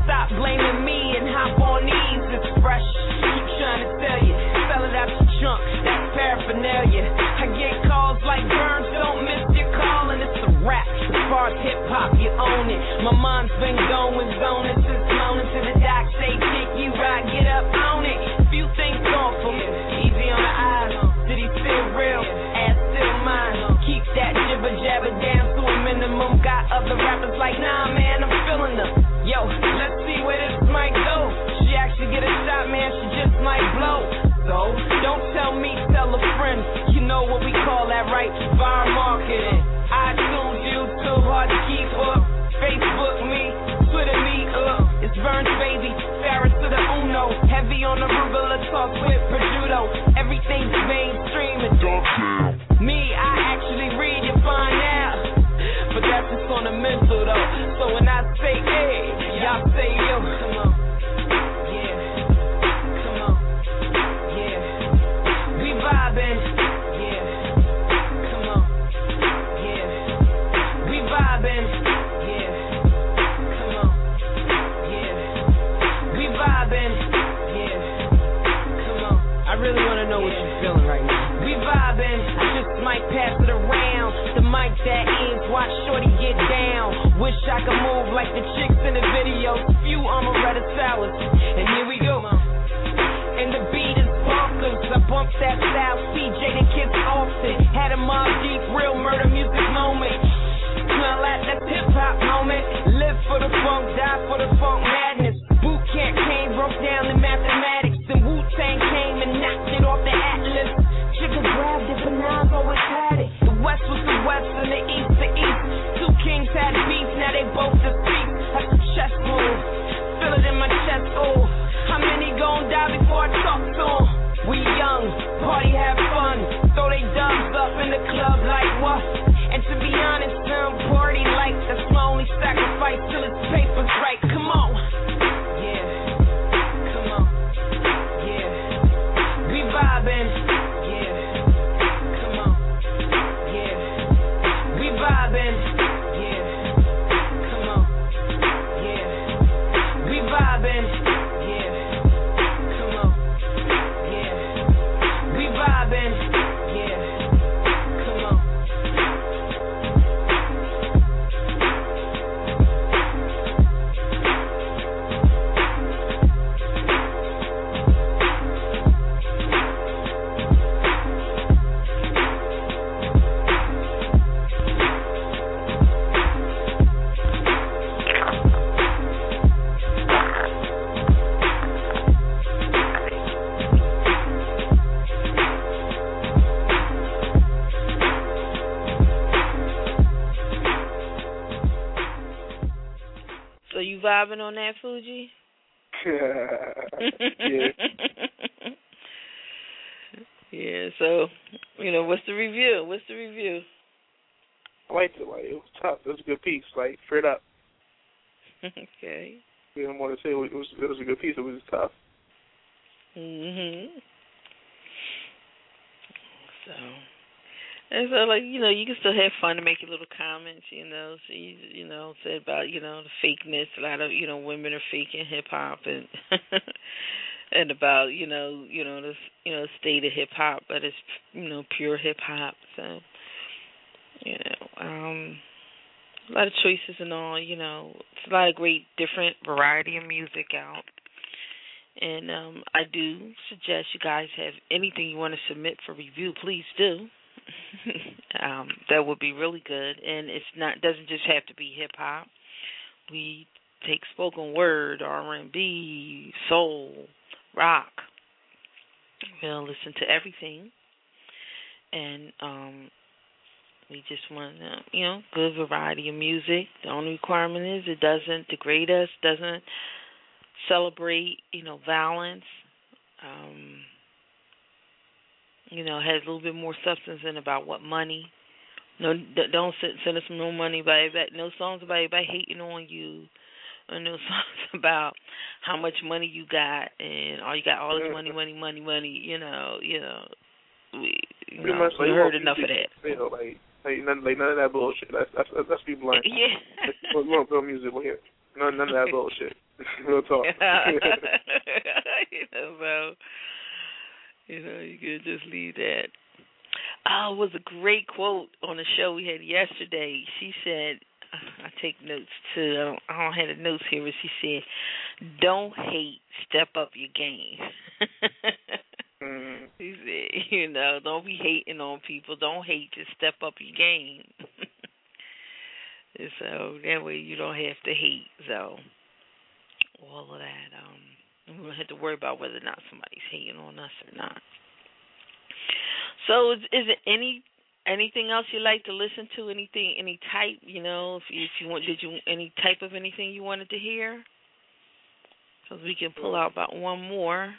Stop blaming me and hop on these. It's fresh. Keep trying to tell you. Spell it out your trunk. That's paraphernalia. I get calls like Burns. Don't miss your call. And it's a rap. As far as hip hop, you own it. My mind's been going, zoning since morning to the doc. Say, dick, you right, get up on it. Things gone for me, easy on the eyes. Did he feel real? Ass still mine. Keep that jibber jabber down to a minimum. Got other rappers like, nah, man, I'm feeling them. Yo, let's see where this might go. She actually get a shot, man, she just might blow. So, don't tell me, tell a friend. You know what we call that, right? Viral marketing. I iTunes, YouTube, hard to keep up. Facebook, me. The Heavy on the arugula, talk with prosciutto. Everything's mainstream and me, I actually read and find out. But that's just on the mental though. So when I say pass it around. The mic that is, watch Shorty get down. Wish I could move like the chicks in the video. Few Amaretta Towers. And here we go. And the beat is bonkers. I bump that style. CJ the kids often. Had a Mobb Deep, real murder music moment. Smell like that hip hop moment. Live for the funk, die for the funk madness. Boot camp came, broke down the mathematics. And Wu Tang came and knocked it off the atlas. They both defeat. That's a chess move. Feel it in my chest, ooh. How many gon' die before I talk to 'em? We young, party have fun. Throw they dubs up in the club like what? And to be honest, some party like that's my only sacrifice till it's papers right. Come on. Yeah. Come on. Yeah. We vibing. Yeah. Come on. Yeah. We vibing. Fugi? (laughs) yeah. (laughs) Yeah, so you know, what's the review? What's the review? I liked it. Like it was tough. It was a good piece. Like straight up. (laughs) okay. We didn't want to say it was. It was a good piece. It was tough. Mhm. So, and so like you know, you can still have fun and make your little comments. You know, you you know said about you know the fakeness. A lot of you know women are faking hip hop and and about you know you know the you know state of hip hop, but it's you know pure hip hop. So you know, um, a lot of choices and all. You know, it's a lot of great different variety of music out. And um, I do suggest you guys have anything you want to submit for review, please do. (laughs) um, that would be really good. And it's not doesn't just have to be hip hop. We take spoken word, R and B, soul, rock. We'll listen to everything. And um we just want uh, you know, good variety of music. The only requirement is it doesn't degrade us, doesn't celebrate, you know, violence. Um, you know, has a little bit more substance in about what money. No, don't send, send us no money by that. No songs about hating on you, or no (laughs) songs about how much money you got and all you got all this money, money, money, money. You know, you know, we you Pretty know, much we like heard enough of that. You know, like like none like none of that bullshit. That's that's that's be blunt. (laughs) Yeah. Like, we real music. We hear none none of that bullshit. (laughs) real talk. you know, so you know, you could just leave that. Oh, it was a great quote on the show we had yesterday. She said, I take notes too. I don't, I don't have the notes here, but she said, "Don't hate, step up your game." (laughs) mm. She said, "You know, don't be hating on people. Don't hate, just step up your game." (laughs) And so that way you don't have to hate. So all of that. Um, we don't have to worry about whether or not somebody's hating on us or not. So is, is there any anything else you like to listen to? Anything, any type? You know, if if you want, did you any type of anything you wanted to hear? Because we can pull out about one more.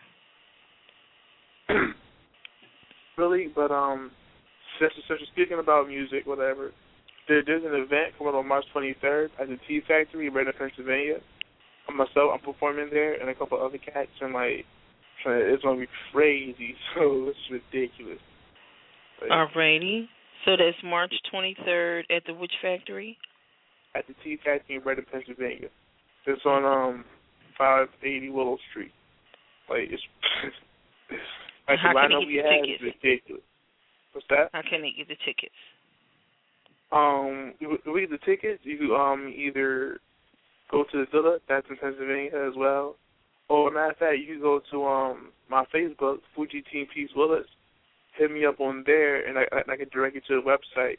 (clears throat) really, but um, since, since you're speaking about music, whatever, there, there's an event coming on March 23rd at the Tea Factory in Redmond, Pennsylvania. Myself, I'm performing there, and a couple other cats, and like, it's gonna be crazy. (laughs) So it's ridiculous. Like, Alrighty. So that's March 23rd at the Witch factory? At the Tea Factory in Redmond, Pennsylvania. It's on um 580 Willow Street. Like it's (laughs) like How the can lineup we have tickets? is ridiculous. What's that? How can they get the tickets? Um, we get the tickets. You um either go to the Villa, that's in Pennsylvania as well, or matter of fact, you can go to um my Facebook, Fugi Team Peace Willis. Hit me up on there, and I, I, I can direct you to the website.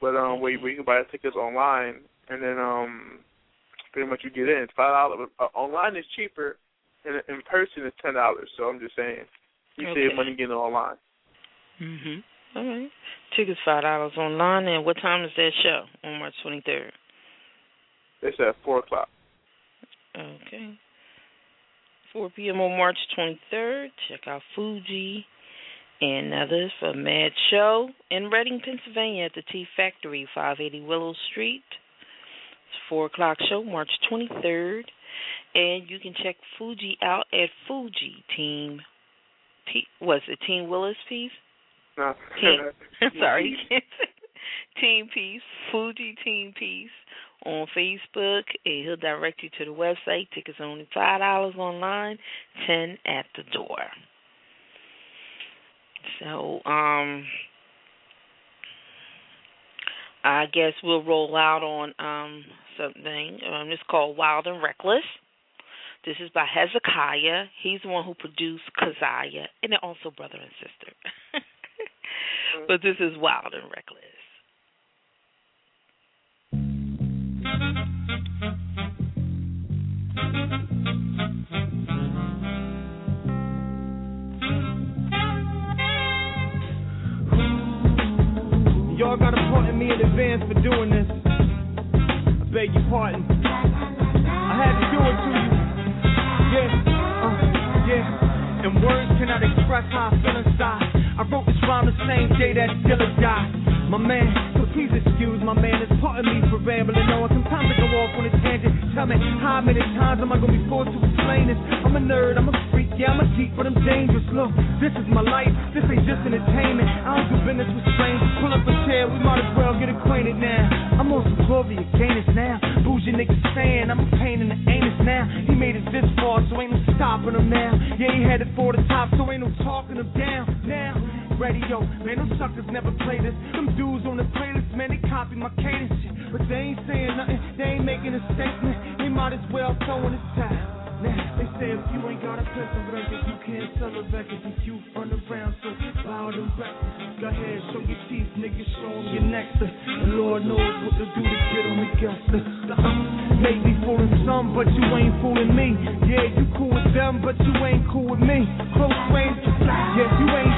But um, where you, where you can buy the tickets online, and then um, pretty much you get in. It's five dollars. Uh, online is cheaper, and in person it's ten dollars. So I'm just saying, you Okay. save money getting it online. Mhm. All right. Tickets five dollars online. And what time is that show on March 23rd? It's at four o'clock. Okay. 4 p.m. on March 23rd. Check out Fugi and others for Mad Show in Reading, Pennsylvania at the Tea Factory, 580 Willow Street. It's 4 o'clock show, March 23rd. And you can check Fugi out at Fugi Team. P, was it Team Willis Piece? No. Team, (laughs) (laughs) sorry. Team Peace, Fugi Team Peace on Facebook, he'll direct you to the website. Tickets are only five dollars online, ten at the door. So, um, I guess we'll roll out on um something. Um, it's called Wild and Reckless. This is by Hezekiah. He's the one who produced Keziah, and they're also brother and sister. (laughs) but this is Wild and Reckless. Y'all got a part in me in advance for doing this. I beg your pardon. I had to do it to you. Yeah, uh, yeah. And words cannot express how I feel inside. I wrote this rhyme the same day that Dilla died. My man, please excuse my man. It's part of me for rambling on. Sometimes I go off on a tangent. Tell me how many times am I gonna be forced to explain this? I'm a nerd, I'm a freak, yeah, I'm a geek, but I'm dangerous. Look, this is my life. This ain't just entertainment. I don't do business with strangers. Pull up a chair, we might as well get acquainted now. I'm on some Gloria Gaynor now. Bougie niggas saying I'm a pain in the anus now. He made it this far, so ain't no stopping him now. Yeah, he headed for the top, so ain't no talking him down. Now, radio, man, them suckers never play this. Them dudes on the playlist, man, they copy my cadence shit. But they ain't saying nothing, they ain't making a statement. They might as well throw in the towel. Now, they say if you ain't got a pistol record, you can't sell a record. If you run around so loud and reckless, go ahead, show your teeth, nigga, show 'em your nectar. And Lord knows what to do to get on the guest list. Uh, maybe fooling some, but you ain't fooling me. Yeah, you cool with them, but you ain't cool with me. Close range, yeah, you ain't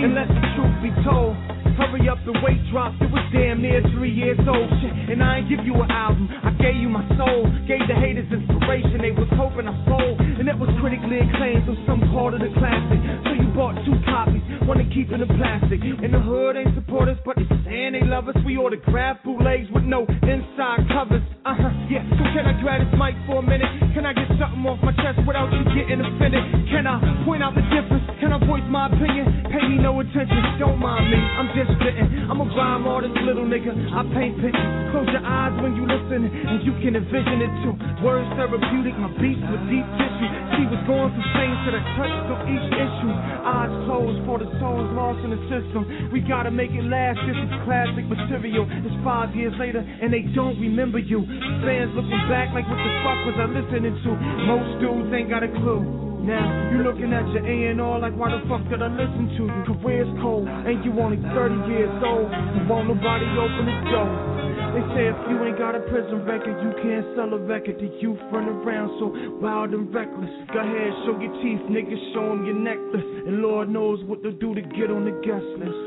And let the truth be told. Hurry up, the weight dropped. It was damn near three years old. Shit, and I ain't give you an album. I gave you my soul. Gave the haters inspiration. They was hoping I sold. And that was critically acclaimed, so some called it a classic. So you bought two copies. One to keep in the plastic. In the hood ain't support us, but they saying they love us. We autograph bootlegs with no inside covers. Uh huh, yeah. So can I grab this mic for a minute? Can I get something off my chest without you getting offended? Can I point out the difference? Can I voice my opinion? Pay me no attention, don't mind me. I'm just spitting. I'm a rhyme artist, little nigga. I paint pictures. Close your eyes when you listen, and you can envision it too. Words therapeutic, my beats with deep tissue. See what's going from things to the touch on each issue. Eyes closed for the souls lost in the system. We gotta make it last. This is classic material. It's five years later, and they don't remember you. Fans looking back like, what the fuck was I listening to? Most dudes ain't got a clue. Now you looking at your A&R like why the fuck did I listen to you? Career's cold and you only 30 years old. You won't nobody open the door. They say if you ain't got a prison record, you can't sell a record. The youth run around so wild and reckless. Go ahead, show your teeth, niggas, show them your necklace. And Lord knows what to do to get on the guest list.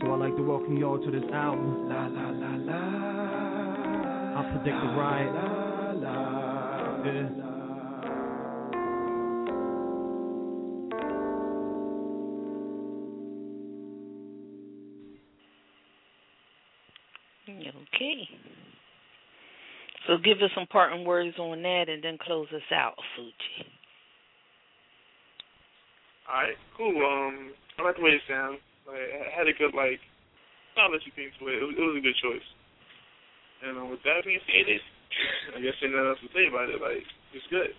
So I'd like to welcome y'all to this album. La la la la. I predict the riot. Okay. So give us some parting words on that and then close us out, Fugi. Alright, cool. Um, I like the way it sounds. Like, I had a good, like, I'll let you to it. Was, it was a good choice. And um, with that being stated, I guess there's nothing else to say about it. Like, it's good.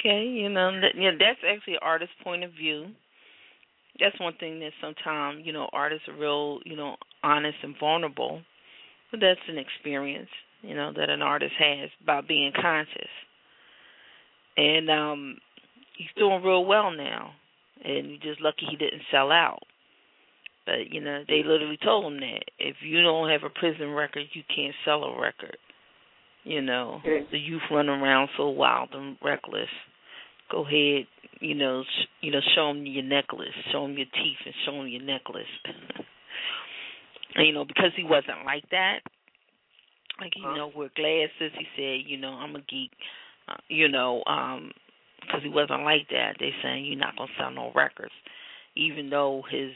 Okay, you know, that, yeah, that's actually an artist's point of view. That's one thing that sometimes, you know, artists are real, you know, honest and vulnerable. But that's an experience, you know, that an artist has by being conscious. And um he's doing real well now. And you're just lucky he didn't sell out. But, you know, they literally told him that. If you don't have a prison record, you can't sell a record. You know, the youth run around so wild and reckless. Go ahead, you know, sh- you know, show them your necklace, show them your teeth, and show them your necklace. (laughs) and, you know, because he wasn't like that, like you know, with glasses, he said, you know, I'm a geek, uh, you know, um, because he wasn't like that. They saying you're not gonna sell no records, even though his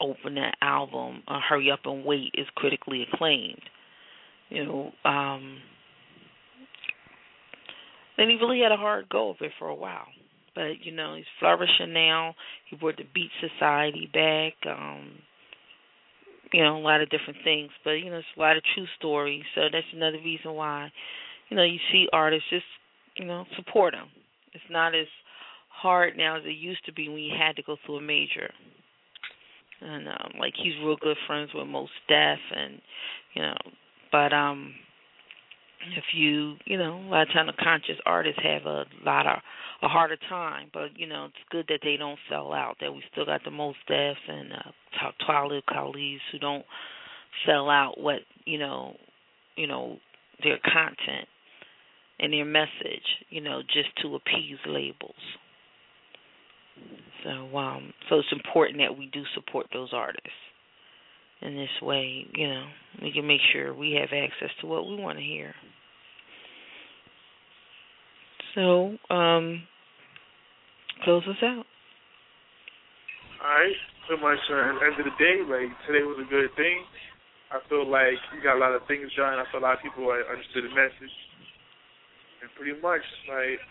opening album, uh, Hurry Up and Wait, is critically acclaimed. You know, um, and he really had a hard go of it for a while. But you know, he's flourishing now. He brought the Beat Society back. Um, you know, a lot of different things. But you know, it's a lot of true stories. So that's another reason why, you know, you see artists just, you know, support them. It's not as hard now as it used to be when you had to go through a major. And um, like he's real good friends with Mos Def, and you know, but um if you you know a lot of time the conscious artists have a lot of a harder time but you know it's good that they don't sell out that we still got the Mos Def and uh Talib Kweli who don't sell out what you know you know their content and their message you know just to appease labels so um so it's important that we do support those artists in this way, you know, we can make sure we have access to what we want to hear. So, um, close us out. All right. Pretty much uh, at the end of the day, like today was a good thing. I feel like you got a lot of things done. I feel a lot of people understood the message, and pretty much like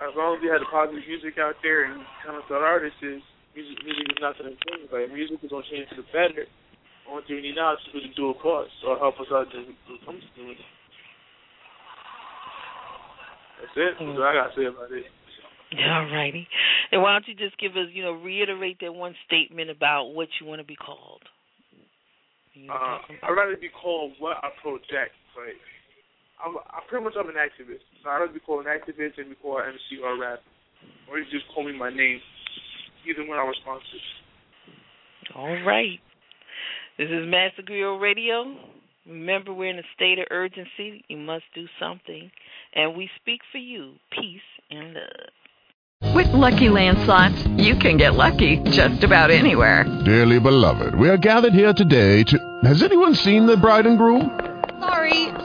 as long as we had the positive music out there and kind of thought artists is music, music is not going to change. Like music is going to change for the better. Thing we need now is to really do a course or help us out to come to it. That's it. That's what I got to say about it. All righty. And why don't you just give us, you know, reiterate that one statement about what you want to be called? Uh, I'd rather be called what I project. Like, I'm, I pretty much I'm an activist. So I'd rather be called an activist than be called an MC or a rapper. Or you just call me my name. Either one I'm responsive. All right. This is Master Griot Radio. Remember, we're in a state of urgency. You must do something. And we speak for you. Peace and love. With Lucky Land slots, you can get lucky just about anywhere. Dearly beloved, we are gathered here today to. Has anyone seen the bride and groom? Sorry,